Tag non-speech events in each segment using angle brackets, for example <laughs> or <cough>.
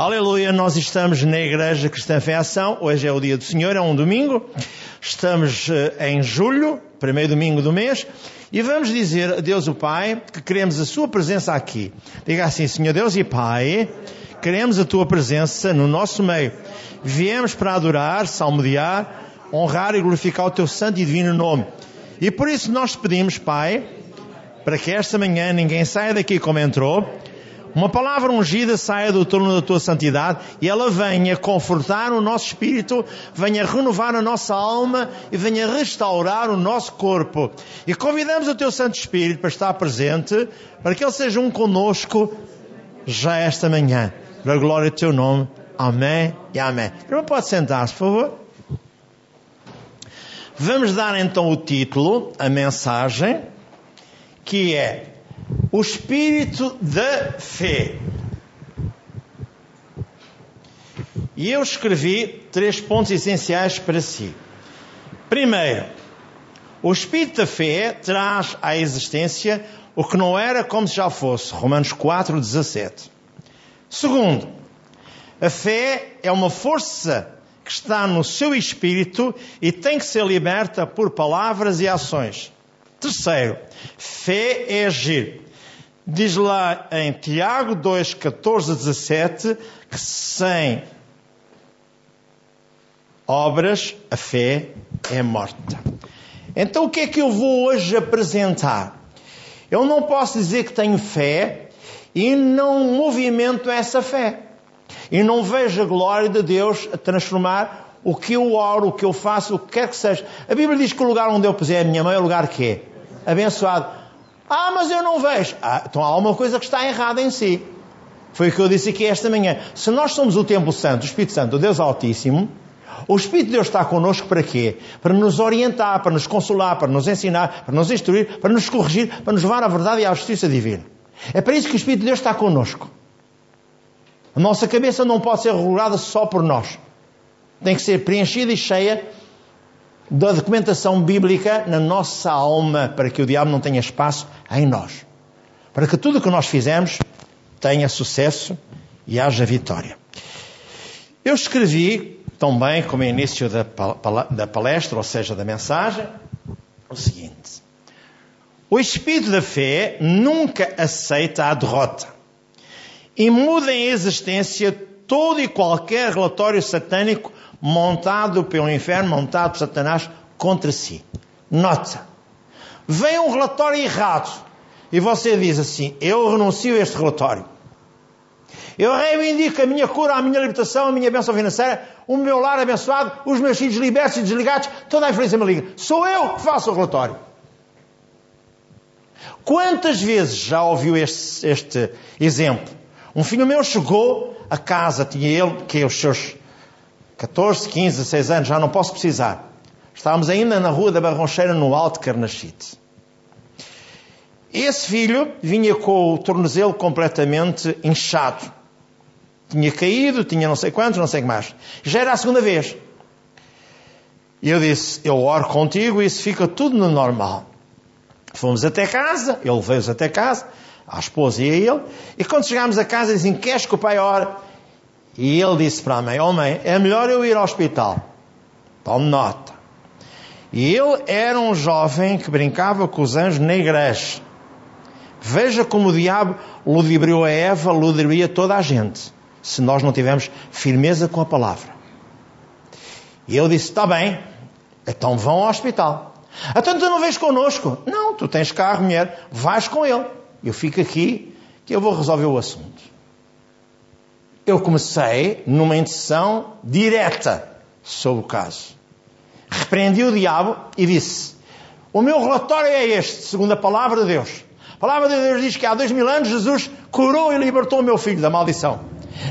Aleluia, nós estamos na Igreja Cristã Fé Ação, hoje é o dia do Senhor, é um domingo, estamos eh, em julho, primeiro domingo do mês, e vamos dizer a Deus o Pai que queremos a Sua presença aqui. Diga assim, Senhor Deus e Pai, queremos a Tua presença no nosso meio. Viemos para adorar, salmodiar, honrar e glorificar o Teu santo e divino nome. E por isso nós pedimos, Pai, para que esta manhã ninguém saia daqui como entrou, uma palavra ungida saia do trono da tua santidade e ela venha confortar o nosso espírito, venha renovar a nossa alma e venha restaurar o nosso corpo. E convidamos o teu Santo Espírito para estar presente, para que ele seja um conosco já esta manhã. Para a glória do teu nome. Amém e amém. Primeiro pode sentar-se, por favor. Vamos dar então o título, a mensagem, que é o espírito da fé. E eu escrevi três pontos essenciais para si. Primeiro, o espírito da fé traz à existência o que não era como se já fosse. Romanos 4, 17. Segundo, a fé é uma força que está no seu espírito e tem que ser liberta por palavras e ações. Terceiro, fé é agir. Diz lá em Tiago 2, 14 17 que sem obras a fé é morta. Então o que é que eu vou hoje apresentar? Eu não posso dizer que tenho fé e não movimento essa fé. E não vejo a glória de Deus a transformar o que eu oro, o que eu faço, o que quer que seja. A Bíblia diz que o lugar onde eu puser a minha mãe é o lugar que é abençoado. Ah, mas eu não vejo. Ah, então há uma coisa que está errada em si. Foi o que eu disse aqui esta manhã. Se nós somos o Templo Santo, o Espírito Santo, o Deus Altíssimo, o Espírito de Deus está connosco para quê? Para nos orientar, para nos consolar, para nos ensinar, para nos instruir, para nos corrigir, para nos levar à verdade e à justiça divina. É para isso que o Espírito de Deus está connosco. A nossa cabeça não pode ser regulada só por nós. Tem que ser preenchida e cheia da documentação bíblica na nossa alma, para que o diabo não tenha espaço em nós. Para que tudo o que nós fizemos tenha sucesso e haja vitória. Eu escrevi também, como início da palestra, ou seja, da mensagem, o seguinte: O espírito da fé nunca aceita a derrota e muda em existência todo e qualquer relatório satânico montado pelo inferno, montado por Satanás contra si. Nota. Vem um relatório errado e você diz assim: Eu renuncio a este relatório. Eu reivindico a minha cura, a minha libertação, a minha bênção financeira, o meu lar abençoado, os meus filhos libertos e desligados, toda a influência maligna. Sou eu que faço o relatório. Quantas vezes já ouviu este, este exemplo? Um filho meu chegou a casa, tinha ele, que é os seus 14, 15, 16 anos, já não posso precisar. Estávamos ainda na rua da Barroncheira, no Alto Carnachite. Esse filho vinha com o tornozelo completamente inchado. Tinha caído, tinha não sei quantos, não sei o que mais. Já era a segunda vez. E eu disse, eu oro contigo e isso fica tudo no normal. Fomos até casa, ele veio até casa, a esposa e a ele, e quando chegámos a casa dizem, queres que o pai ore? E ele disse para a mãe: Oh mãe, é melhor eu ir ao hospital. Tome nota. E ele era um jovem que brincava com os anjos na igreja. Veja como o diabo ludibriou a Eva, ludibria toda a gente, se nós não tivermos firmeza com a palavra. E ele disse: Está bem, então vão ao hospital. Então tu não vens connosco? Não, tu tens carro, mulher, vais com ele. Eu fico aqui que eu vou resolver o assunto eu comecei numa indecisão direta sobre o caso. Repreendi o diabo e disse: O meu relatório é este, segundo a palavra de Deus. A palavra de Deus diz que há dois mil anos Jesus curou e libertou o meu filho da maldição.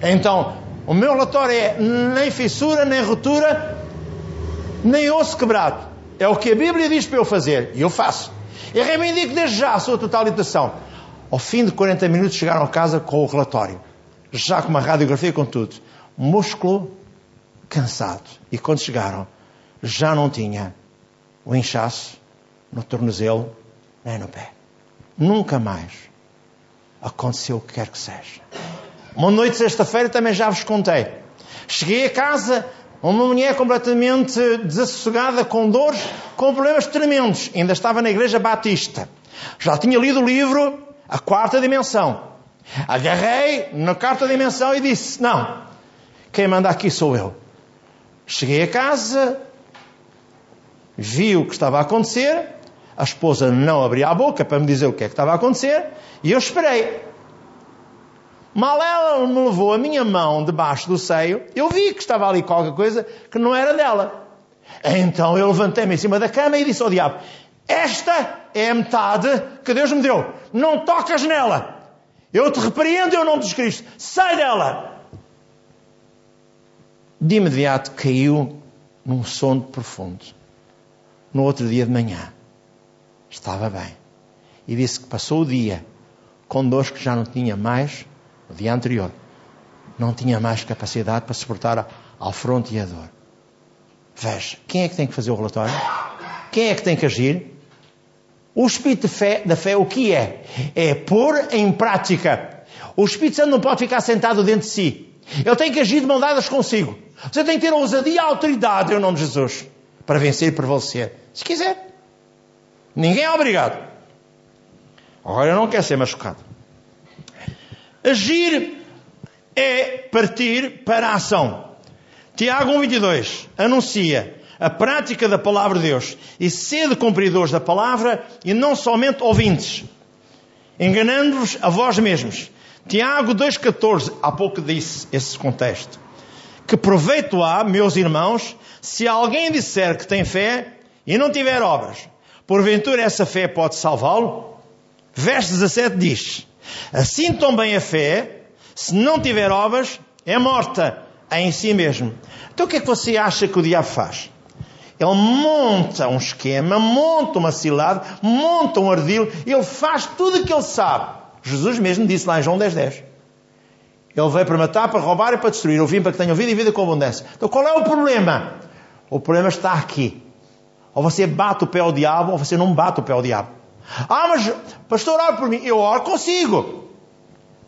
Então, o meu relatório é nem fissura, nem ruptura, nem osso quebrado. É o que a Bíblia diz para eu fazer. E eu faço. E reivindico desde já a sua total libertação. Ao fim de 40 minutos chegaram a casa com o relatório já com uma radiografia com tudo, músculo cansado. E quando chegaram, já não tinha o inchaço no tornozelo nem no pé. Nunca mais aconteceu o que quer que seja. Uma noite de sexta-feira também já vos contei. Cheguei a casa, uma mulher completamente desassossegada, com dores, com problemas tremendos. Ainda estava na igreja batista. Já tinha lido o livro A Quarta Dimensão. Agarrei na quarta dimensão e disse: Não, quem manda aqui sou eu. Cheguei a casa, vi o que estava a acontecer, a esposa não abria a boca para me dizer o que é que estava a acontecer, e eu esperei. Mal ela me levou a minha mão debaixo do seio, eu vi que estava ali qualquer coisa que não era dela. Então eu levantei-me em cima da cama e disse ao diabo: Esta é a metade que Deus me deu. Não tocas nela. Eu te repreendo em nome de Cristo. Sai dela. De imediato caiu num sono profundo. No outro dia de manhã, estava bem. E disse que passou o dia com dores que já não tinha mais no dia anterior. Não tinha mais capacidade para suportar ao fronte e a dor. Veja, quem é que tem que fazer o relatório? Quem é que tem que agir? O espírito fé, da fé, o que é? É pôr em prática. O Espírito Santo não pode ficar sentado dentro de si. Ele tem que agir de mão dadas consigo. Você tem que ter a ousadia e a autoridade em nome de Jesus para vencer e prevalecer. Se quiser. Ninguém é obrigado. Agora eu não quero ser machucado. Agir é partir para a ação. Tiago 1,22 anuncia a prática da palavra de Deus e sede cumpridores da palavra e não somente ouvintes, enganando-vos a vós mesmos. Tiago 2,14, há pouco disse esse contexto. Que proveito há, meus irmãos, se alguém disser que tem fé e não tiver obras, porventura essa fé pode salvá-lo? Verso 17 diz: Assim também a fé, se não tiver obras, é morta em si mesmo. Então o que é que você acha que o diabo faz? Ele monta um esquema, monta uma cilada, monta um ardil, ele faz tudo o que ele sabe. Jesus mesmo disse lá em João 10, 10. Ele veio para matar, para roubar e para destruir. Eu vim para que tenham vida e vida com abundância. Então qual é o problema? O problema está aqui. Ou você bate o pé ao diabo, ou você não bate o pé ao diabo. Ah, mas pastor, ora por mim. Eu oro consigo.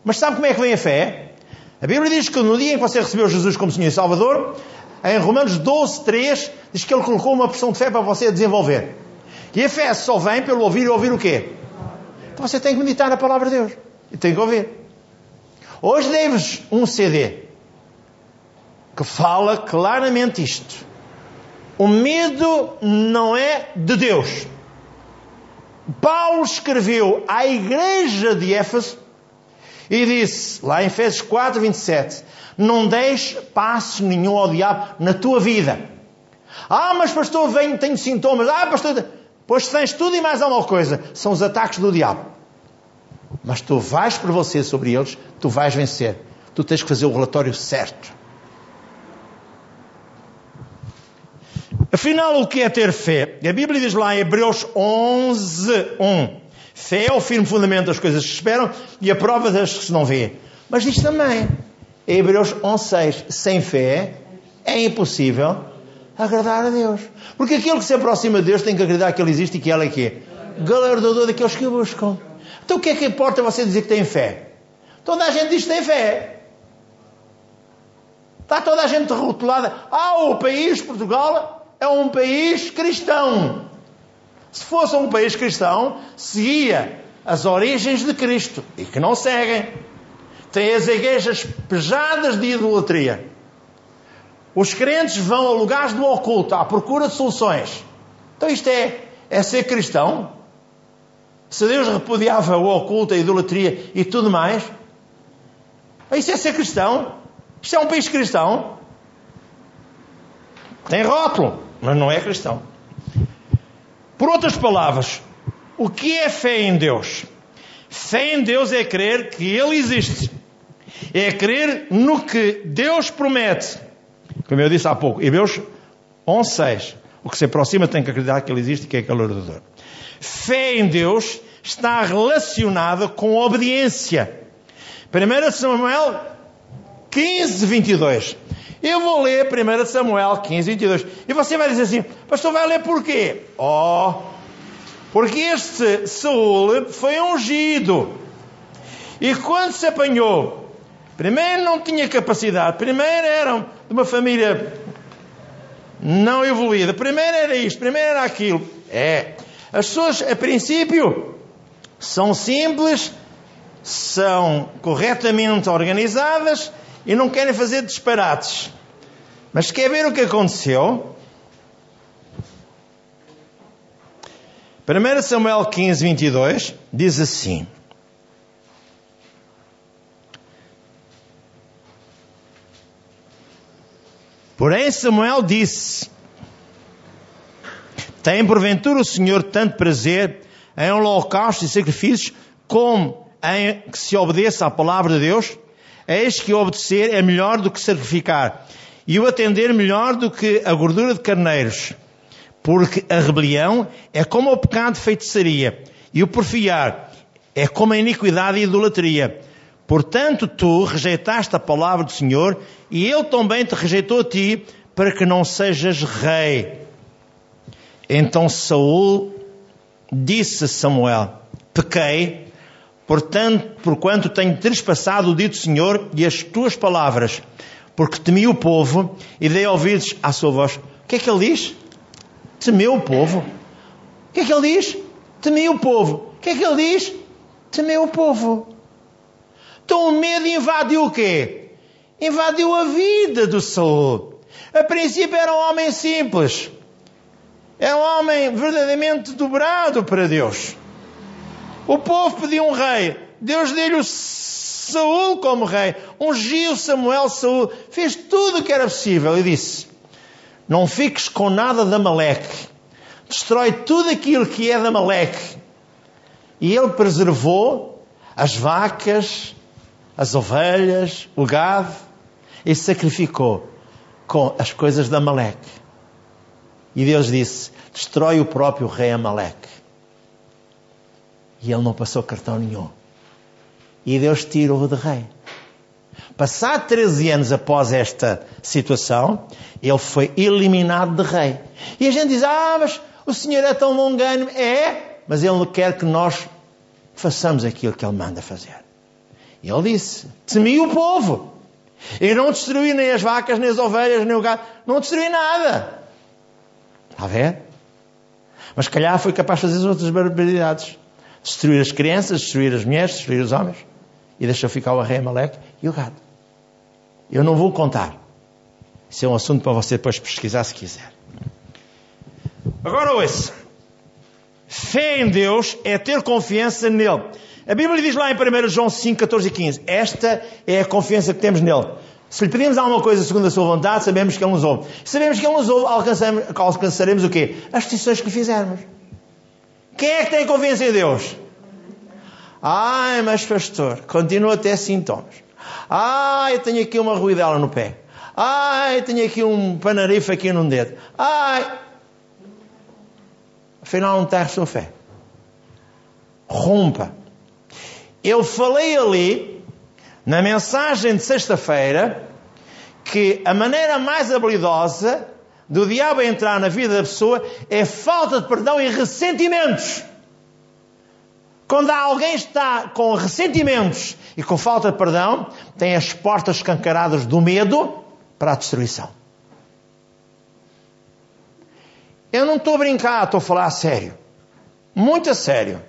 Mas sabe como é que vem a fé? A Bíblia diz que no dia em que você recebeu Jesus como Senhor e Salvador, em Romanos 12, 3, diz que Ele colocou uma pressão de fé para você desenvolver. E a fé só vem pelo ouvir e ouvir o quê? Então você tem que meditar na palavra de Deus. E tem que ouvir. Hoje dei-vos um CD que fala claramente isto. O medo não é de Deus. Paulo escreveu à igreja de Éfeso e disse, lá em Efésios 4, 27, não deixes passo nenhum ao diabo na tua vida. Ah, mas pastor, venho, tenho sintomas. Ah, pastor, pois tens tudo e mais alguma coisa. São os ataques do diabo. Mas tu vais por você sobre eles, tu vais vencer. Tu tens que fazer o relatório certo. Afinal, o que é ter fé? A Bíblia diz lá em Hebreus 11, 1. Fé é o firme fundamento das coisas que se esperam e a prova das que se não vê. Mas diz também, Hebreus 11, 6, sem fé é impossível agradar a Deus. Porque aquele que se aproxima de Deus tem que acreditar que Ele existe e que Ele é que Galardador daqueles que o buscam. Então o que é que importa você dizer que tem fé? Toda a gente diz que tem fé. Está toda a gente rotulada. Ah, o país, Portugal, é um país cristão. Se fosse um país cristão, seguia as origens de Cristo e que não seguem. Tem as igrejas pesadas de idolatria. Os crentes vão a lugares do oculto à procura de soluções. Então isto é, é ser cristão? Se Deus repudiava o oculto, a idolatria e tudo mais, isso é ser cristão? Isto é um país cristão? Tem rótulo, mas não é cristão. Por outras palavras, o que é fé em Deus? Fé em Deus é crer que Ele existe. É crer no que Deus promete. Como eu disse há pouco, Hebreus 11.6. O que se aproxima tem que acreditar que Ele existe e que é ordenador. Fé em Deus está relacionada com obediência. 1 Samuel 15, 22. Eu vou ler 1 Samuel 15, 22. E você vai dizer assim, pastor, vai ler por quê? Oh, porque este Saul foi ungido. E quando se apanhou Primeiro não tinha capacidade. Primeiro eram de uma família não evoluída. Primeiro era isto, primeiro era aquilo. É. As pessoas, a princípio, são simples, são corretamente organizadas e não querem fazer disparates. Mas quer ver o que aconteceu? 1 Samuel 15, 22 diz assim: Porém, Samuel disse: Tem porventura o Senhor tanto prazer em holocaustos e sacrifícios como em que se obedeça à palavra de Deus? Eis que obedecer é melhor do que sacrificar, e o atender melhor do que a gordura de carneiros. Porque a rebelião é como o pecado de feitiçaria, e o porfiar é como a iniquidade e a idolatria. Portanto, tu rejeitaste a palavra do Senhor e ele também te rejeitou a ti para que não sejas rei. Então Saul disse a Samuel: Pequei, portanto, porquanto tenho trespassado o dito Senhor e as tuas palavras, porque temi o povo e dei ouvidos à sua voz. O que é que ele diz? Temeu o povo. O que é que ele diz? Temi o povo. O que é que ele diz? Temeu o povo. Então o medo invadiu o quê? Invadiu a vida do Saul. A princípio era um homem simples. Era um homem verdadeiramente dobrado para Deus. O povo pediu um rei. Deus deu-lhe o Saul como rei. Ungiu Samuel Saul. Fez tudo o que era possível e disse: Não fiques com nada da Maleque. Destrói tudo aquilo que é da Maleque. E ele preservou as vacas, as ovelhas, o gado, e sacrificou com as coisas de Amaleque. E Deus disse: destrói o próprio rei Amaleque. E ele não passou cartão nenhum. E Deus tirou-o de rei. Passado 13 anos após esta situação, ele foi eliminado de rei. E a gente diz: Ah, mas o Senhor é tão longânimo. É, mas Ele quer que nós façamos aquilo que Ele manda fazer. E ele disse: Temi o povo. E não destruí nem as vacas, nem as ovelhas, nem o gado. Não destruí nada. Está a ver? Mas calhar foi capaz de fazer as outras barbaridades. Destruir as crianças, destruir as mulheres, destruir os homens. E deixou ficar o rei Amaleque e o gado. Eu não vou contar. Isso é um assunto para você depois pesquisar se quiser. Agora ouça. Fé em Deus é ter confiança nele. A Bíblia diz lá em 1 João 5, 14 e 15: Esta é a confiança que temos nele. Se lhe pedimos alguma coisa segundo a sua vontade, sabemos que ele nos ouve. Sabemos que ele nos ouve, alcançaremos, o quê? As petições que lhe fizermos. Quem é que tem confiança em Deus? Ai, mas pastor, continua a ter sintomas. Ai, eu tenho aqui uma ruidela no pé. Ai, eu tenho aqui um panarife aqui num dedo. Ai. Afinal, não está a sua fé. Rompa eu falei ali, na mensagem de sexta-feira, que a maneira mais habilidosa do diabo entrar na vida da pessoa é falta de perdão e ressentimentos. Quando alguém está com ressentimentos e com falta de perdão, tem as portas escancaradas do medo para a destruição. Eu não estou a brincar, estou a falar a sério. Muito a sério.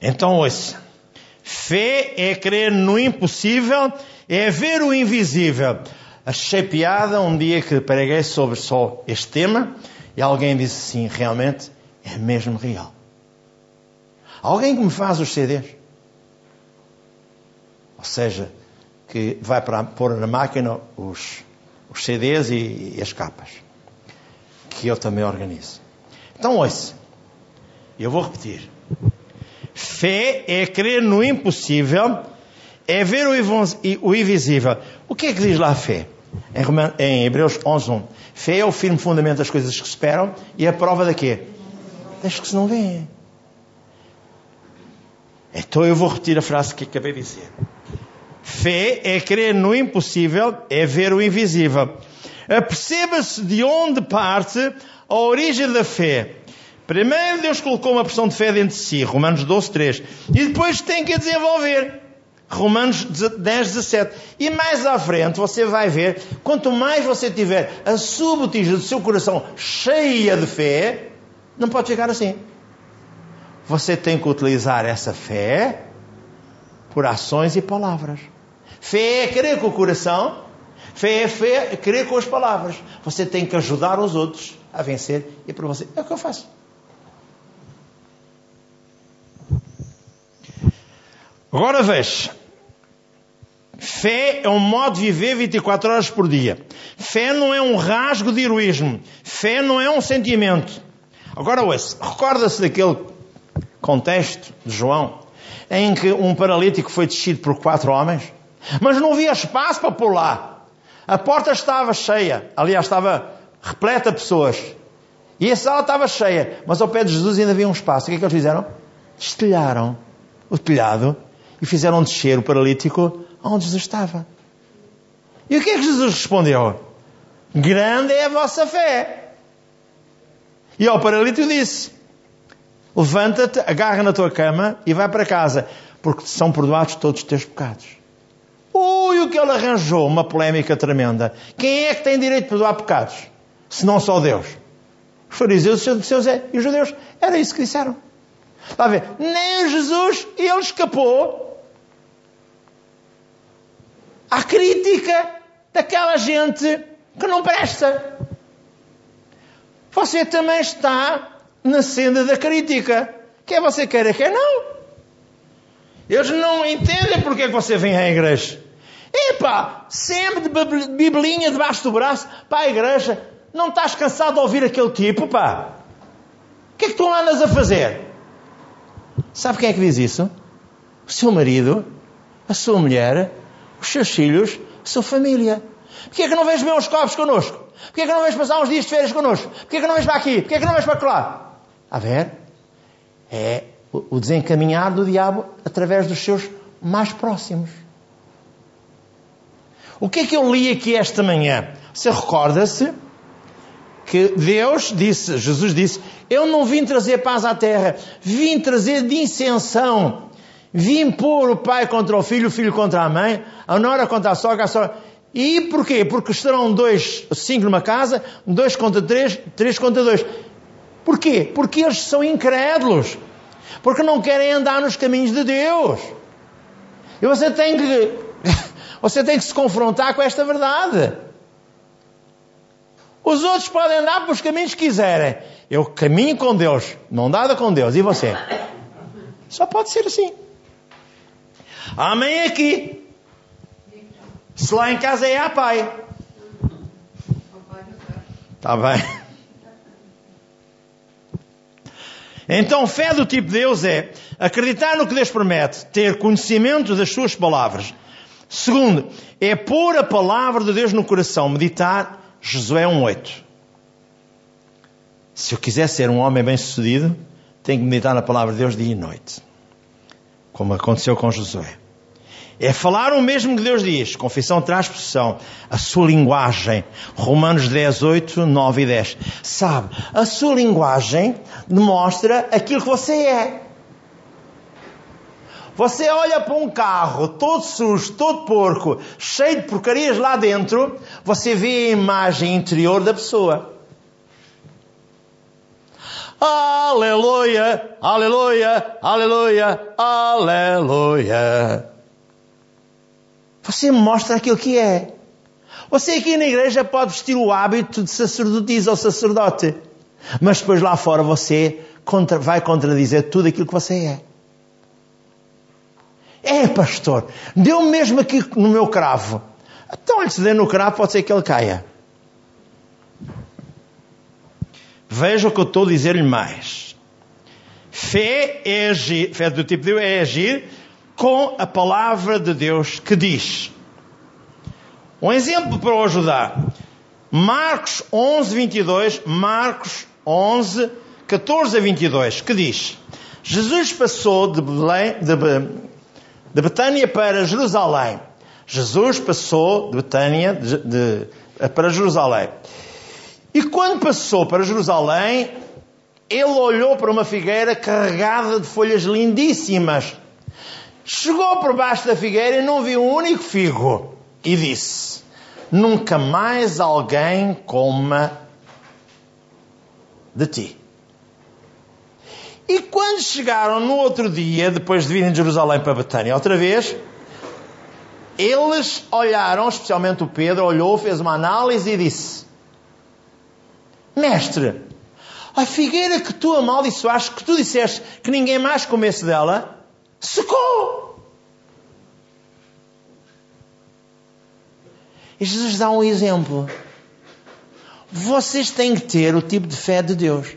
Então ouça. Fé é crer no impossível, é ver o invisível. Achei piada um dia que preguei sobre só este tema e alguém disse assim, realmente é mesmo real. Alguém que me faz os CDs. Ou seja, que vai para pôr na máquina os, os CDs e, e as capas. Que eu também organizo. Então ouça. Eu vou repetir. Fé é crer no impossível, é ver o invisível. O que é que diz lá a fé? Em Hebreus 11.1 Fé é o firme fundamento das coisas que esperam e a prova da quê? Das que se não vêem. Então eu vou repetir a frase que acabei de dizer. Fé é crer no impossível, é ver o invisível. Aperceba-se de onde parte a origem da fé Primeiro Deus colocou uma pressão de fé dentro de si, Romanos 12, 3. E depois tem que a desenvolver. Romanos 10, 17. E mais à frente você vai ver, quanto mais você tiver a subbotija do seu coração cheia de fé, não pode chegar assim. Você tem que utilizar essa fé por ações e palavras. Fé é crer com o coração, fé é fé, crer com as palavras. Você tem que ajudar os outros a vencer e para você. É o que eu faço. Agora veja. Fé é um modo de viver 24 horas por dia. Fé não é um rasgo de heroísmo. Fé não é um sentimento. Agora ouça, recorda-se daquele contexto de João, em que um paralítico foi descido por quatro homens, mas não havia espaço para lá. A porta estava cheia, aliás, estava repleta de pessoas. E a sala estava cheia, mas ao pé de Jesus ainda havia um espaço. O que é que eles fizeram? Destelharam o telhado e fizeram descer o paralítico onde Jesus estava. E o que é que Jesus respondeu? Grande é a vossa fé. E ao paralítico disse: Levanta-te, agarra na tua cama e vai para casa, porque são perdoados todos os teus pecados. Ui, o que ele arranjou, uma polémica tremenda. Quem é que tem direito de perdoar pecados? Se não só Deus. Os fariseus, os saduceus e os judeus. Era isso que disseram. Está a ver? Nem Jesus, ele escapou à crítica daquela gente que não presta. Você também está na senda da crítica. Quer você queira, quer não. Eles não entendem porque é que você vem à igreja. Epá, sempre de bibelinha debaixo do braço para a igreja. Não estás cansado de ouvir aquele tipo, pá? O que é que tu andas a fazer? Sabe quem é que diz isso? O seu marido, a sua mulher, os seus filhos, a sua família. Porquê é que não vens ver uns copos connosco? Porquê é que não vens passar uns dias de férias connosco? Porquê é que não vens para aqui? Porquê é que não vens para lá? A ver? É o desencaminhar do diabo através dos seus mais próximos. O que é que eu li aqui esta manhã? Você recorda-se que Deus disse, Jesus disse, eu não vim trazer paz à terra, vim trazer dissensão. Vim pôr o pai contra o filho, o filho contra a mãe, a nora contra a sogra, a sogra. E porquê? Porque estarão dois, cinco numa casa, dois contra três, três contra dois. Porquê? Porque eles são incrédulos. Porque não querem andar nos caminhos de Deus. E você tem que, <laughs> você tem que se confrontar com esta verdade. Os outros podem andar pelos caminhos que quiserem. Eu caminho com Deus, não dada com Deus. E você? Só pode ser assim. Amém aqui. Se lá em casa é a pai. Está bem. Então, fé do tipo de Deus é acreditar no que Deus promete, ter conhecimento das suas palavras. Segundo, é pôr a palavra de Deus no coração, meditar Josué 1,8. Se eu quiser ser um homem bem-sucedido, tenho que meditar na palavra de Deus dia e noite. Como aconteceu com Josué. É falar o mesmo que Deus diz. Confissão traz expressão. A sua linguagem. Romanos 10, 8, 9 e 10. Sabe, a sua linguagem demonstra aquilo que você é. Você olha para um carro todo sujo, todo porco, cheio de porcarias lá dentro, você vê a imagem interior da pessoa. Aleluia, aleluia, aleluia, aleluia. Você mostra aquilo que é. Você aqui na igreja pode vestir o hábito de sacerdotisa ou sacerdote, mas depois lá fora você vai contradizer tudo aquilo que você é. É, pastor, deu mesmo aqui no meu cravo. Então, se der no cravo, pode ser que ele caia. Veja o que eu estou a dizer-lhe mais. Fé é agir, fé do tipo de é agir com a palavra de Deus que diz. Um exemplo para o ajudar. Marcos 11, 22, Marcos 11, 14 a 22, que diz: Jesus passou de Belém, de, de Betânia para Jerusalém. Jesus passou de Betânia de, de, para Jerusalém. E quando passou para Jerusalém, ele olhou para uma figueira carregada de folhas lindíssimas. Chegou por baixo da figueira e não viu um único figo. E disse: Nunca mais alguém coma de ti. E quando chegaram no outro dia, depois de virem de Jerusalém para Betânia outra vez, eles olharam, especialmente o Pedro, olhou, fez uma análise e disse: Mestre, a figueira que tu amaldiçoaste, que tu disseste que ninguém mais comesse dela, secou. E Jesus dá um exemplo. Vocês têm que ter o tipo de fé de Deus.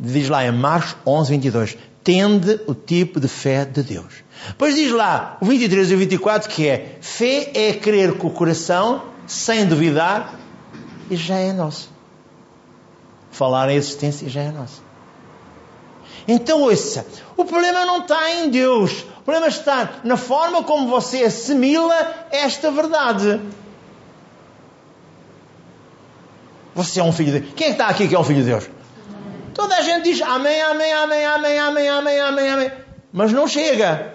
Diz lá em Marcos 11, 22. Tende o tipo de fé de Deus. Depois diz lá, o 23 e o 24, que é fé é crer com o coração, sem duvidar, e já é nosso. Falar em existência já é nosso. Então, ouça, o problema não está em Deus. O problema está na forma como você assimila esta verdade. Você é um filho de Deus. Quem é que está aqui que é um filho de Deus? Toda a gente diz amém, amém, amém, amém, amém, amém, amém, amém. Mas não chega.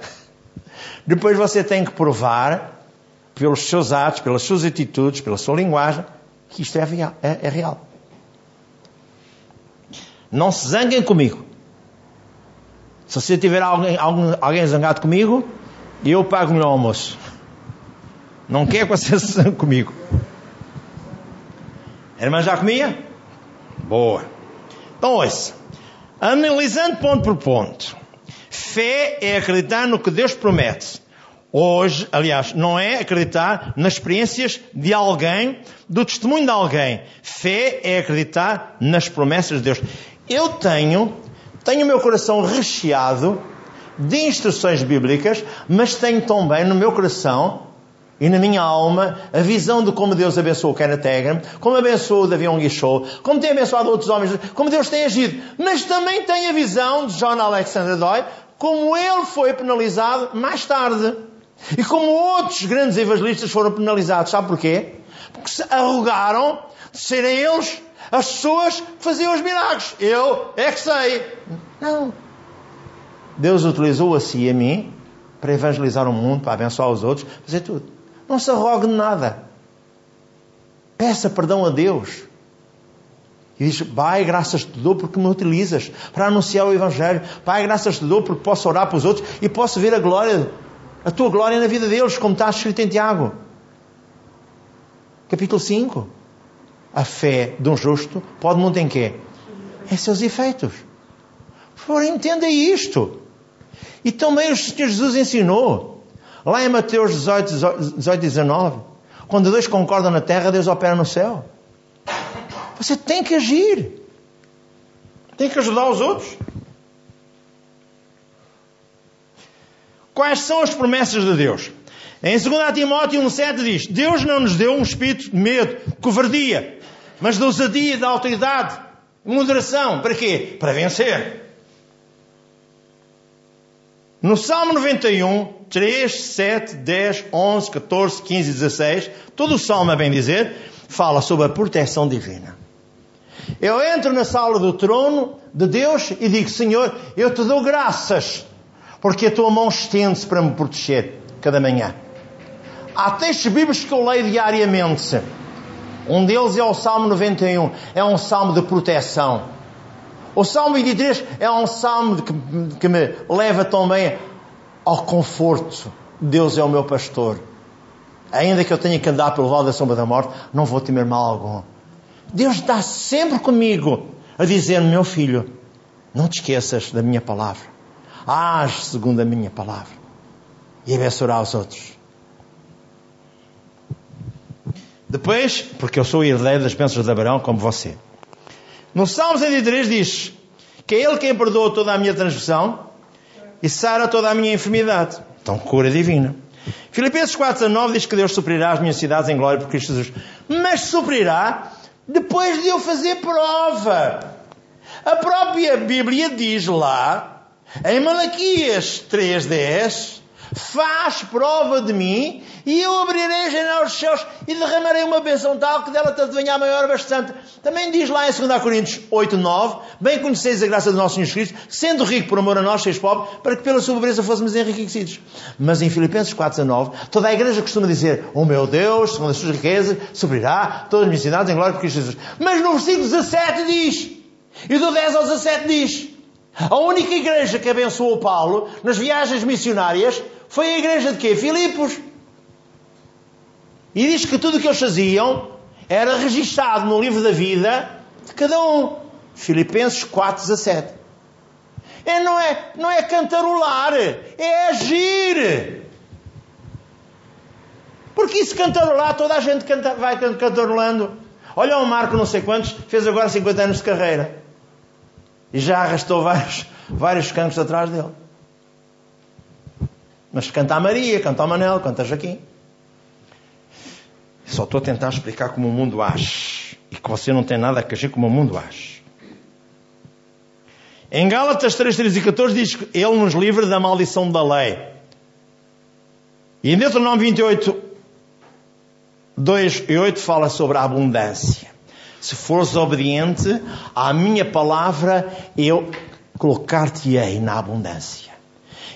Depois você tem que provar, pelos seus atos, pelas suas atitudes, pela sua linguagem, que isto é real. É, é real. Não se zanguem comigo. Se você tiver alguém, alguém, alguém zangado comigo, eu pago-lhe o almoço. Não quer que você <laughs> zangue comigo. A irmã já comia? Boa. Então, ouça. Analisando ponto por ponto. Fé é acreditar no que Deus promete. Hoje, aliás, não é acreditar nas experiências de alguém, do testemunho de alguém. Fé é acreditar nas promessas de Deus. Eu tenho, tenho o meu coração recheado de instruções bíblicas, mas tenho também no meu coração e na minha alma a visão de como Deus abençoou o Kenneth Hagin, como abençoou o Davi Onguichou, como tem abençoado outros homens, como Deus tem agido. Mas também tem a visão de John Alexander Doyle, como ele foi penalizado mais tarde. E como outros grandes evangelistas foram penalizados. Sabe porquê? Porque se arrogaram de serem eles as pessoas faziam os milagres. Eu é que sei. Não. Deus utilizou a si e a mim para evangelizar o mundo, para abençoar os outros, fazer tudo. Não se arrogue de nada. Peça perdão a Deus. E diz: Pai, graças te dou porque me utilizas para anunciar o Evangelho. Pai, graças te dou porque posso orar para os outros e posso ver a glória, a tua glória na vida deles, como está escrito em Tiago. Capítulo 5. A fé de um justo pode muito em quê? Em seus efeitos. Por favor, entenda isto. E também o Senhor Jesus ensinou. Lá em Mateus 18, 18 19, quando dois concordam na terra, Deus opera no céu. Você tem que agir. Tem que ajudar os outros. Quais são as promessas de Deus? Em 2 Timóteo 1,7 diz: Deus não nos deu um espírito de medo, covardia, mas de ousadia, de autoridade, de moderação. Para quê? Para vencer. No Salmo 91, 3, 7, 10, 11, 14, 15 e 16, todo o Salmo, a bem dizer, fala sobre a proteção divina. Eu entro na sala do trono de Deus e digo, Senhor, eu te dou graças, porque a tua mão estende-se para me proteger cada manhã. Há textos bíblicos que eu leio diariamente. Um deles é o Salmo 91, é um salmo de proteção. O Salmo 23 é um salmo que, que me leva também ao conforto. Deus é o meu pastor. Ainda que eu tenha que andar pelo vale da sombra da morte, não vou temer mal algum. Deus está sempre comigo a dizer: Meu filho, não te esqueças da minha palavra. Age segundo a minha palavra. E abençoará os outros. Depois, porque eu sou herdeiro das bênçãos de Abraão, como você. No Salmo 103 diz que é Ele quem perdoa toda a minha transgressão e sara toda a minha enfermidade. Então, cura divina. Filipenses 4,19 diz que Deus suprirá as minhas cidades em glória por Cristo Jesus. Mas suprirá depois de eu fazer prova. A própria Bíblia diz lá, em Malaquias 3,10, faz prova de mim, e eu abrirei a janela dos céus e derramarei uma bênção tal que dela te venha a maior bastante. Também diz lá em 2 Coríntios 8, 9, bem conheceis a graça do nosso Senhor Cristo, sendo rico por amor a nós, seis pobre, para que pela sua pobreza fôssemos enriquecidos. Mas em Filipenses 4, 19, toda a igreja costuma dizer, o meu Deus, segundo as suas riquezas, suprirá todas as necessidades em glória por Cristo Jesus. Mas no versículo 17 diz, e do 10 ao 17 diz, a única igreja que abençoou Paulo nas viagens missionárias foi a igreja de quê? Filipos. E diz que tudo o que eles faziam era registado no livro da vida de cada um. Filipenses 4, 17. É, não, é, não é cantarolar, é agir. Porque se cantarolar, toda a gente canta, vai cantarolando. Olha o Marco, não sei quantos, fez agora 50 anos de carreira. E já arrastou vários, vários cancros atrás dele. Mas canta a Maria, canta o Manel, canta a Jaquim. Só estou a tentar explicar como o mundo age. E que você não tem nada a agir como o mundo age. Em Gálatas 3, 13 e 14 diz que Ele nos livra da maldição da lei. E em Deuteronômio 28, 2 e 8 fala sobre a abundância. Se fores obediente à minha palavra, eu colocar-te-ei na abundância.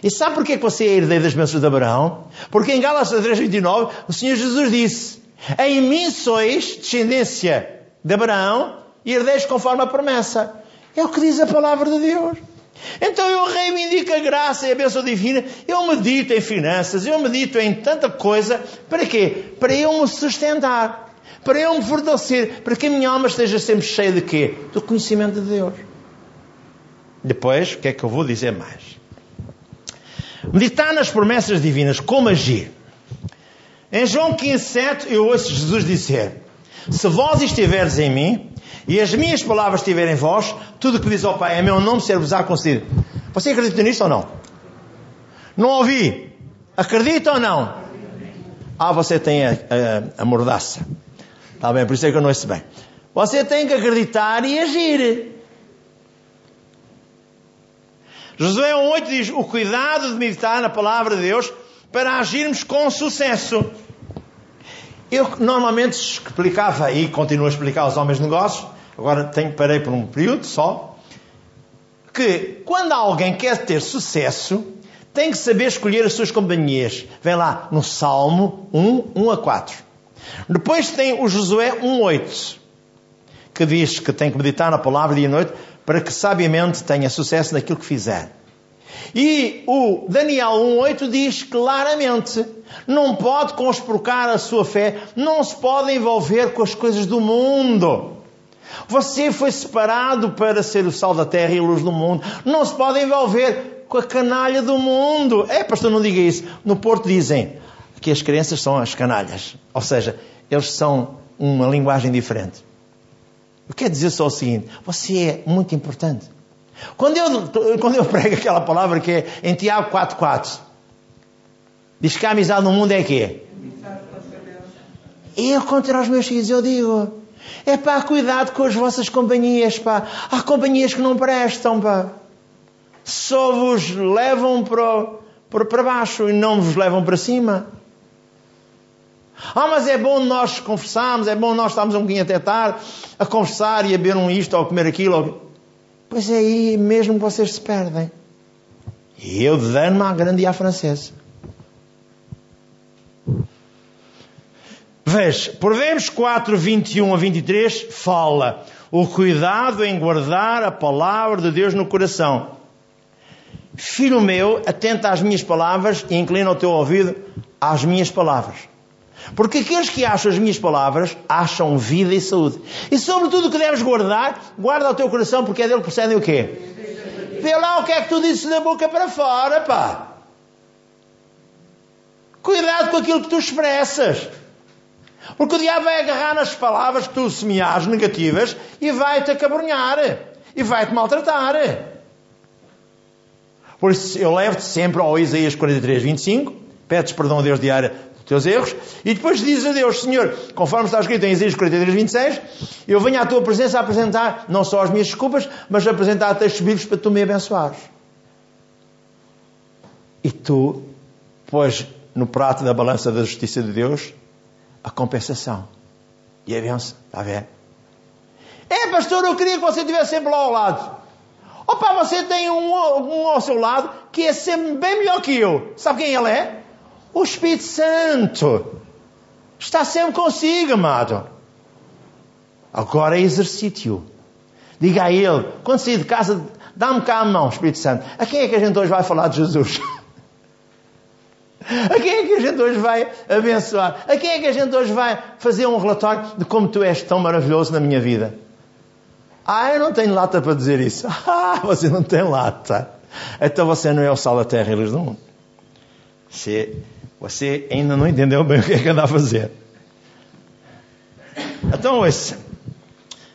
E sabe porquê que você é herdeiro das bênçãos de Abraão? Porque em Gálatas 3,29 o Senhor Jesus disse: Em mim sois descendência de Abraão e herdeiros conforme a promessa. É o que diz a palavra de Deus. Então eu reivindico a graça e a bênção divina, eu medito em finanças, eu medito em tanta coisa, para quê? Para eu me sustentar para eu me fortalecer, para que a minha alma esteja sempre cheia de quê? Do conhecimento de Deus. Depois, o que é que eu vou dizer mais? Meditar nas promessas divinas, como agir. Em João 15, 7, eu ouço Jesus dizer: Se vós estiveres em mim, e as minhas palavras estiverem em vós, tudo que diz ao Pai em meu nome ser-vos-á concedido. Você acredita nisto ou não? Não ouvi? Acredita ou não? Ah, você tem a, a, a mordaça. Está bem, por isso é que eu não ouço bem. Você tem que acreditar e agir. Josué 1,8 diz: o cuidado de meditar na palavra de Deus para agirmos com sucesso. Eu normalmente explicava e continuo a explicar aos homens de negócios, agora tenho, parei por um período só, que quando alguém quer ter sucesso, tem que saber escolher as suas companhias. Vem lá no Salmo 1, 1 a 4. Depois tem o Josué 1.8, que diz que tem que meditar na palavra dia e noite para que sabiamente tenha sucesso naquilo que fizer. E o Daniel 1.8 diz claramente, não pode conspurcar a sua fé, não se pode envolver com as coisas do mundo. Você foi separado para ser o sal da terra e a luz do mundo. Não se pode envolver com a canalha do mundo. É, pastor, não diga isso. No Porto dizem, que as crianças são as canalhas. Ou seja, eles são uma linguagem diferente. Eu quero dizer só o seguinte: você é muito importante. Quando eu, quando eu <laughs> prego aquela palavra que é em Tiago 4,4, diz que a amizade no mundo é quê? Eu contra os meus filhos, eu digo: é pá, cuidado com as vossas companhias, pá. Há companhias que não prestam, pá. Só vos levam para, para baixo e não vos levam para cima. Ah, mas é bom nós conversarmos, é bom nós estarmos um bocadinho até tarde a conversar e a beber um isto ou comer aquilo. Pois é aí mesmo que vocês se perdem. E eu dando-me à grande e à francesa. Veja, Provérbios 4, 21 a 23 fala o cuidado em guardar a palavra de Deus no coração. Filho meu, atenta às minhas palavras e inclina o teu ouvido às minhas palavras. Porque aqueles que acham as minhas palavras acham vida e saúde. E sobretudo o que deves guardar, guarda o teu coração, porque é dele que procedem o quê? Vê lá o que é que tu dizes da boca para fora, pá. Cuidado com aquilo que tu expressas. Porque o diabo vai agarrar nas palavras que tu semeares negativas e vai-te acabrunhar. E vai-te maltratar. Por isso eu levo-te sempre ao Isaías 43, 25. Pedes perdão a Deus diário teus erros, e depois dizes a Deus, Senhor, conforme está escrito em Isaías 43, 26, eu venho à tua presença a apresentar não só as minhas desculpas, mas a apresentar textos bíblicos para tu me abençoares. E tu pôs no prato da balança da justiça de Deus a compensação. E a benção, está a ver? É, pastor, eu queria que você estivesse sempre lá ao lado. Opa, você tem um, um ao seu lado que é sempre bem melhor que eu. Sabe quem ele é? O Espírito Santo. Está sempre consigo, amado. Agora exercite-o. Diga a ele, quando sair de casa, dá-me cá a mão, Espírito Santo. A quem é que a gente hoje vai falar de Jesus? <laughs> A quem é que a gente hoje vai abençoar? A quem é que a gente hoje vai fazer um relatório de como tu és tão maravilhoso na minha vida? Ah, eu não tenho lata para dizer isso. <laughs> Ah, você não tem lata. Então você não é o sal da terra e luz do mundo. Você, você ainda não entendeu bem o que é que anda a fazer. Então, ouça.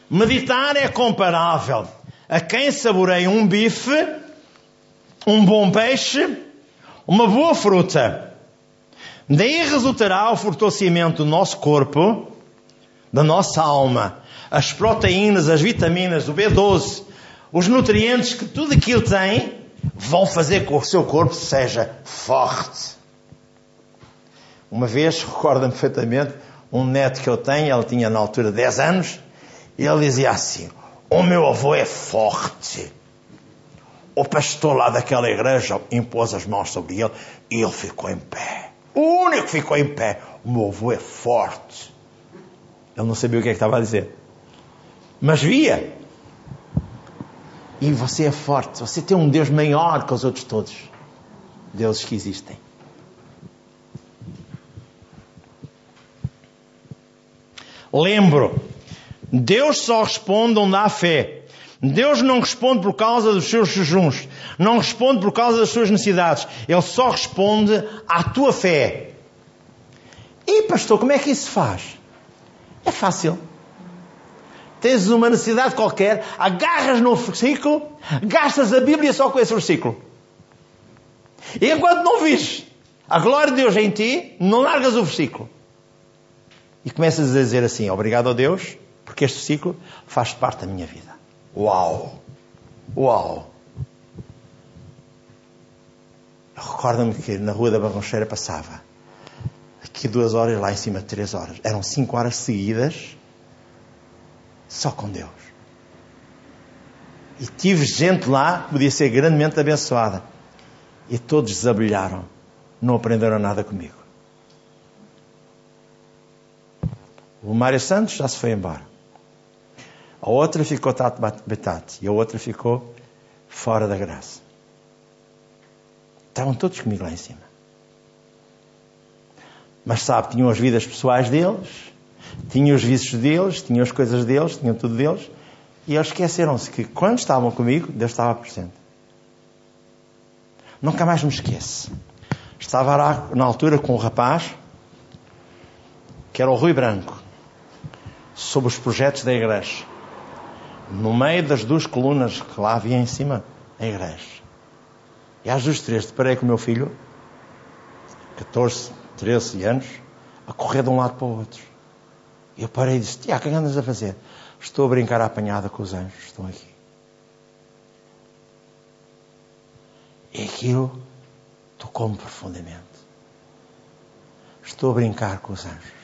Meditar é comparável a quem saboreia um bife, um bom peixe, uma boa fruta. Daí resultará o fortalecimento do nosso corpo, da nossa alma, as proteínas, as vitaminas, o B12, os nutrientes que tudo aquilo tem, vão fazer com que o seu corpo seja forte. Uma vez, <laughs> recordo-me perfeitamente, um neto que eu tenho, ele tinha na altura 10 anos, e ele dizia assim: O meu avô é forte. O pastor lá daquela igreja impôs as mãos sobre ele e ele ficou em pé. O único que ficou em pé. O meu avô é forte. Ele não sabia o que é que estava a dizer. Mas via. E você é forte. Você tem um Deus maior que os outros todos. Deuses que existem. Lembro Deus só responde onde há fé. Deus não responde por causa dos seus jejuns, não responde por causa das suas necessidades. Ele só responde à tua fé. E pastor, como é que isso se faz? É fácil. Tens uma necessidade qualquer, agarras no versículo, gastas a Bíblia só com esse versículo. E enquanto não vis a glória de Deus em ti, não largas o versículo. E começas a dizer assim: Obrigado a Deus porque este ciclo faz parte da minha vida. Uau! Uau! Recorda-me que na Rua da Barroncheira passava aqui duas horas, lá em cima três horas. Eram cinco horas seguidas só com Deus. E tive gente lá que podia ser grandemente abençoada. E todos desabrilharam. Não aprenderam nada comigo. O Mário Santos já se foi embora. A outra ficou tat betat e a outra ficou fora da graça. Estavam todos comigo lá em cima. Mas sabe, tinham as vidas pessoais deles, tinham os vícios deles, tinham as coisas deles, tinham tudo deles, e eles esqueceram-se que quando estavam comigo, Deus estava presente. Nunca mais me esqueço. Estava lá na altura com um rapaz, que era o Rui Branco, sobre os projetos da igreja no meio das duas colunas que lá havia em cima, a igreja. E às duas três deparei com o meu filho, 14, 13 anos, a correr de um lado para o outro. E eu parei e disse: Tiago, o que é andas a fazer? Estou a brincar à apanhada com os anjos, estão aqui. E aquilo tocou-me profundamente. Estou a brincar com os anjos.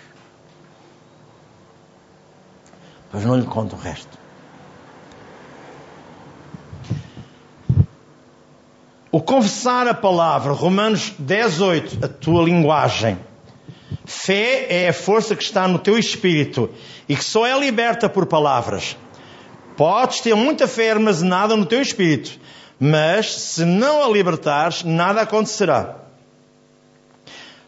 Pois não lhe conto o resto. O confessar a palavra, Romanos 10, 8, a tua linguagem. Fé é a força que está no teu espírito e que só é liberta por palavras. Podes ter muita fé armazenada no teu espírito, mas se não a libertares, nada acontecerá.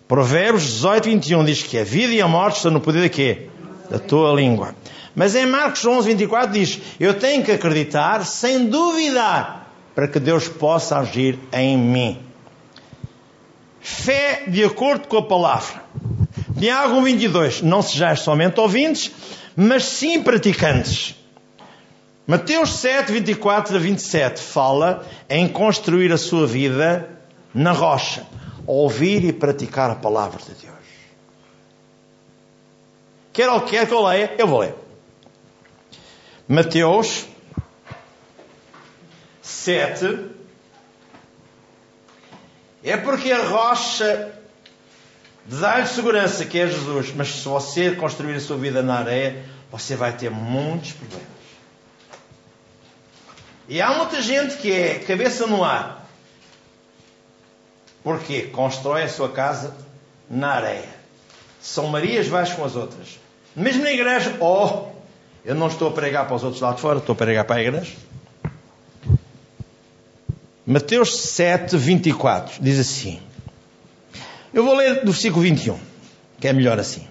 Provérbios 18, 21 diz que a vida e a morte estão no poder de quê? Da tua língua. Mas em Marcos 11, 24 diz: Eu tenho que acreditar sem duvidar para que Deus possa agir em mim. Fé de acordo com a palavra. Tiago 22. Não sejais somente ouvintes, mas sim praticantes. Mateus 7, 24 a 27 fala em construir a sua vida na rocha, ouvir e praticar a palavra de Deus. Quer ou quer que eu leia, eu vou ler. Mateus 7 é porque a rocha de dar-lhe segurança, que é Jesus, mas se você construir a sua vida na areia, você vai ter muitos problemas. E há muita gente que é cabeça no ar. Porquê? Constrói a sua casa na areia. São Marias vais com as outras. Mesmo na igreja, oh, eu não estou a pregar para os outros lá de fora, estou a pregar para a igreja. Mateus 7, 24 diz assim: eu vou ler do versículo 21, que é melhor assim.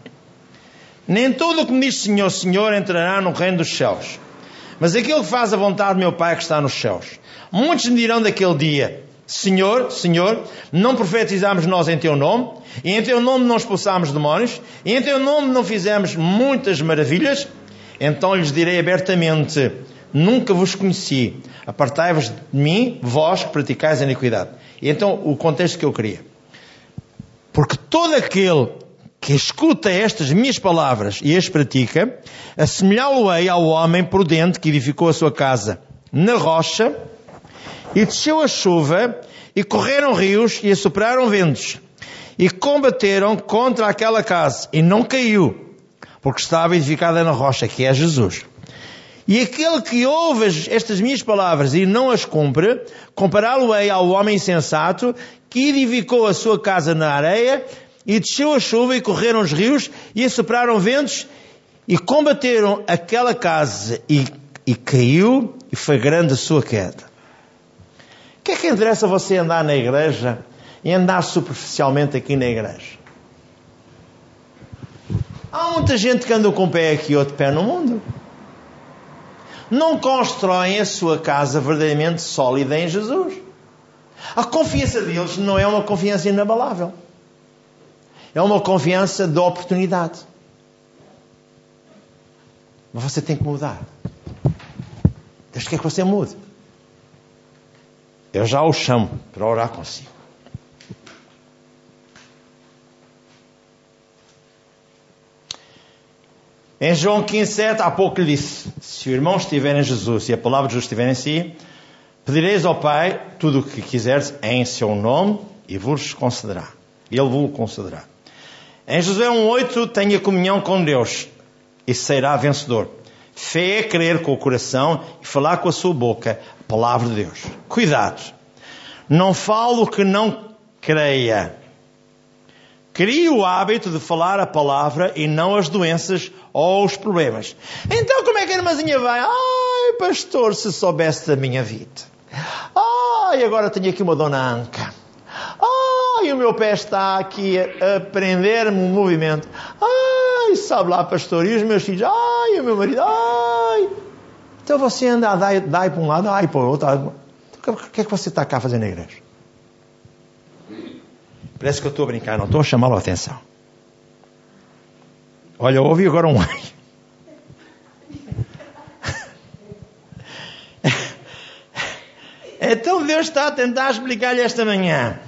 Nem todo o que me diz Senhor, Senhor entrará no reino dos céus, mas aquele que faz a vontade do meu Pai que está nos céus. Muitos me dirão daquele dia: Senhor, Senhor, não profetizamos nós em teu nome, e em teu nome não expulsámos demónios, e em teu nome não fizemos muitas maravilhas? Então lhes direi abertamente: Nunca vos conheci, apartai-vos de mim, vós que praticais a iniquidade. E então o contexto que eu queria. Porque todo aquele que escuta estas minhas palavras e as pratica, assemelhá-lo-ei ao homem prudente que edificou a sua casa na rocha, e desceu a chuva, e correram rios, e assopraram ventos, e combateram contra aquela casa, e não caiu, porque estava edificada na rocha, que é Jesus. E aquele que ouve estas minhas palavras e não as cumpre, compará-lo-ei ao homem insensato que edificou a sua casa na areia e desceu a chuva e correram os rios e assopraram ventos e combateram aquela casa e, e caiu e foi grande a sua queda. O que é que interessa você andar na igreja e andar superficialmente aqui na igreja? Há muita gente que anda com um pé aqui e outro pé no mundo não constroem a sua casa verdadeiramente sólida em Jesus. A confiança deles não é uma confiança inabalável. É uma confiança de oportunidade. Mas você tem que mudar. Deus quer que você mude. Eu já o chamo para orar consigo. Em João 15, 7, há pouco lhe disse: Se o irmão estiver em Jesus e a palavra de Jesus estiver em si, pedireis ao Pai tudo o que quiseres em seu nome e vos concederá. Ele vos concederá. Em Josué 1,8, tenha comunhão com Deus e será vencedor. Fé é crer com o coração e falar com a sua boca a palavra de Deus. Cuidado. Não falo que não creia. Crie o hábito de falar a palavra e não as doenças ou os problemas. Então como é que a irmãzinha vai? Ai, pastor, se soubesse da minha vida. Ai, agora tenho aqui uma dona Anca. Ai, o meu pé está aqui a prender-me um movimento. Ai, sabe lá, pastor, e os meus filhos? Ai, o meu marido? Ai. Então você anda a para um lado, ai para o outro. O que é que você está cá fazendo na igreja? Parece que eu estou a brincar, não estou a chamá-lo a atenção. Olha, eu ouvi agora um ai. Então Deus está a tentar explicar-lhe esta manhã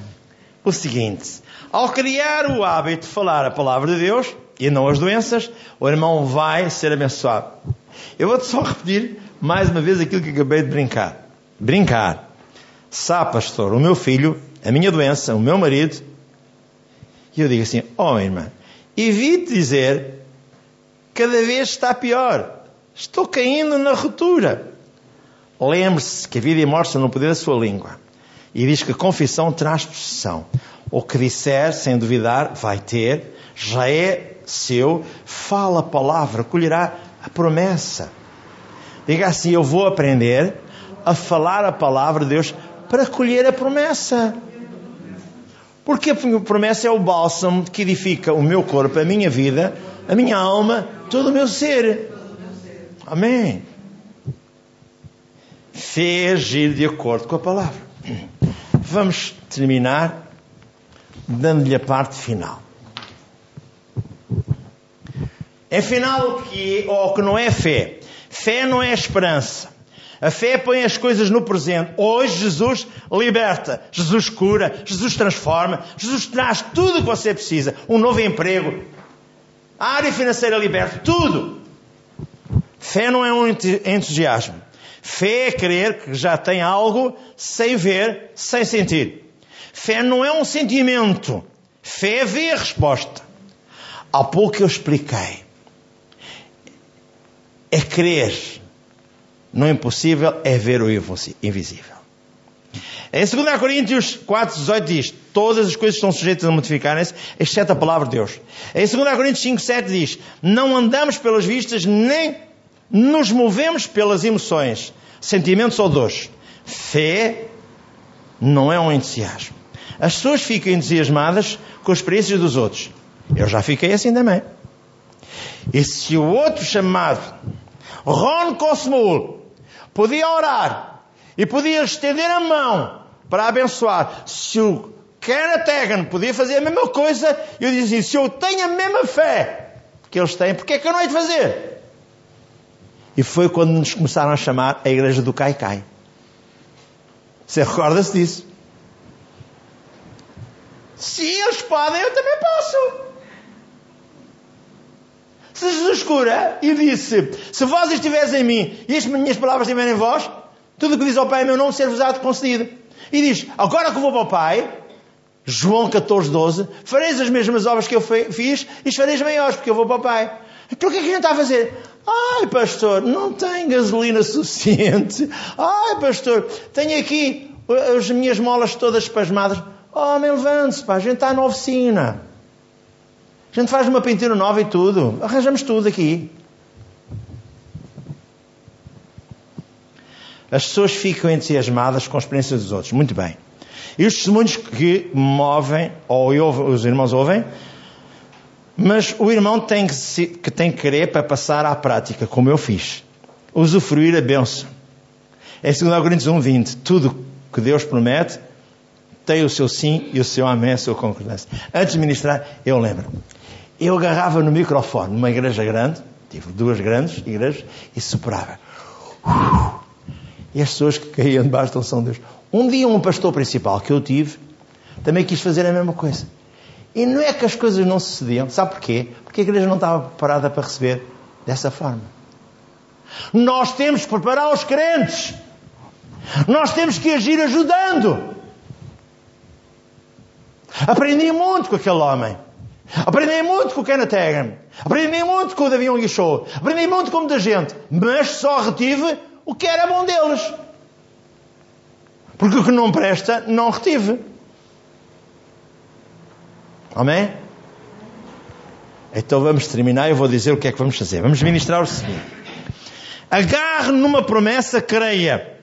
o seguinte: ao criar o hábito de falar a palavra de Deus e não as doenças, o irmão vai ser abençoado. Eu vou-te só repetir mais uma vez aquilo que acabei de brincar. Brincar. Sabe, pastor, o meu filho, a minha doença, o meu marido. E eu digo assim: Oh, irmã, evite dizer cada vez está pior. Estou caindo na ruptura. Lembre-se que a vida e morte estão no poder da sua língua. E diz que confissão traz possessão. O que disser, sem duvidar, vai ter, já é seu. Fala a palavra, colherá a promessa. Diga assim: Eu vou aprender a falar a palavra de Deus para colher a promessa. Porque a promessa é o bálsamo que edifica o meu corpo, a minha vida, a minha alma, todo o meu ser. Amém. Fé agir de acordo com a palavra. Vamos terminar dando-lhe a parte final. É final o que, ou o que não é fé. Fé não é esperança. A fé põe as coisas no presente. Hoje Jesus liberta, Jesus cura, Jesus transforma, Jesus traz tudo o que você precisa. Um novo emprego, a área financeira liberta, tudo. Fé não é um entusiasmo. Fé é crer que já tem algo sem ver, sem sentir. Fé não é um sentimento. Fé vê a resposta. Há pouco eu expliquei. É crer no impossível, é ver o invisível. Em 2 Coríntios 4, 18 diz: Todas as coisas estão sujeitas a modificarem-se, exceto a palavra de Deus. Em 2 Coríntios 5, 7 diz: Não andamos pelas vistas, nem nos movemos pelas emoções, sentimentos ou dores. Fé não é um entusiasmo. As pessoas ficam entusiasmadas com as experiências dos outros. Eu já fiquei assim também. E se o outro chamado Ron Cosmul podia orar e podia estender a mão para abençoar, se o Kenneth Hagan podia fazer a mesma coisa, eu dizia assim, se eu tenho a mesma fé que eles têm, porque é que eu não hei de fazer? E foi quando nos começaram a chamar a igreja do Caicai. Você recorda-se disso? Se eles podem, eu também posso. Se Jesus cura e disse: Se vós estiveres em mim e as minhas palavras estiverem em vós, tudo o que diz ao Pai é meu nome ser-vos-á concedido. E diz: Agora que vou para o Pai, João 14, 12, fareis as mesmas obras que eu fiz e as fareis maiores, porque eu vou para o Pai. Então o que é que a gente está a fazer? Ai, pastor, não tem gasolina <laughs> suficiente. Ai, pastor, tenho aqui as minhas molas todas espasmadas. Homem, levante-se, pá, a gente está na oficina. A gente faz uma pintura nova e tudo. Arranjamos tudo aqui. As pessoas ficam entusiasmadas com a experiência dos outros. Muito bem. E os testemunhos que movem, ou os irmãos ouvem, mas o irmão tem que, que tem que querer para passar à prática, como eu fiz. Usufruir a bênção. É 2 Coríntios 1, 20. Tudo que Deus promete tem o seu sim e o seu amém, a sua concordância. Antes de ministrar, eu lembro. Eu agarrava no microfone numa igreja grande, tive duas grandes igrejas, e soprava. E as pessoas que caíam debaixo da unção de Deus. Um dia, um pastor principal que eu tive, também quis fazer a mesma coisa. E não é que as coisas não sucediam. Sabe porquê? Porque a igreja não estava preparada para receber dessa forma. Nós temos que preparar os crentes. Nós temos que agir ajudando. Aprendi muito com aquele homem. Aprendi muito com o Kenneth Hagan. Aprendi muito com o Davi Show. Aprendi muito com muita gente. Mas só retive o que era bom deles. Porque o que não presta, não retive. Amém? Então vamos terminar eu vou dizer o que é que vamos fazer. Vamos ministrar o seguinte. Agarre numa promessa, creia.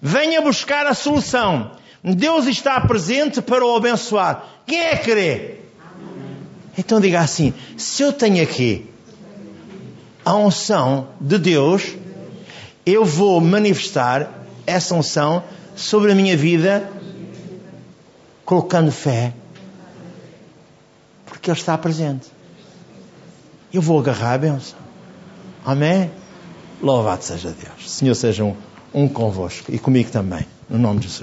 Venha buscar a solução. Deus está presente para o abençoar. Quem é que crê? Então diga assim: se eu tenho aqui a unção de Deus, eu vou manifestar essa unção sobre a minha vida colocando fé porque Ele está presente. Eu vou agarrar a bênção. Amém? Louvado seja Deus. Senhor seja um, um convosco e comigo também. No nome de Jesus.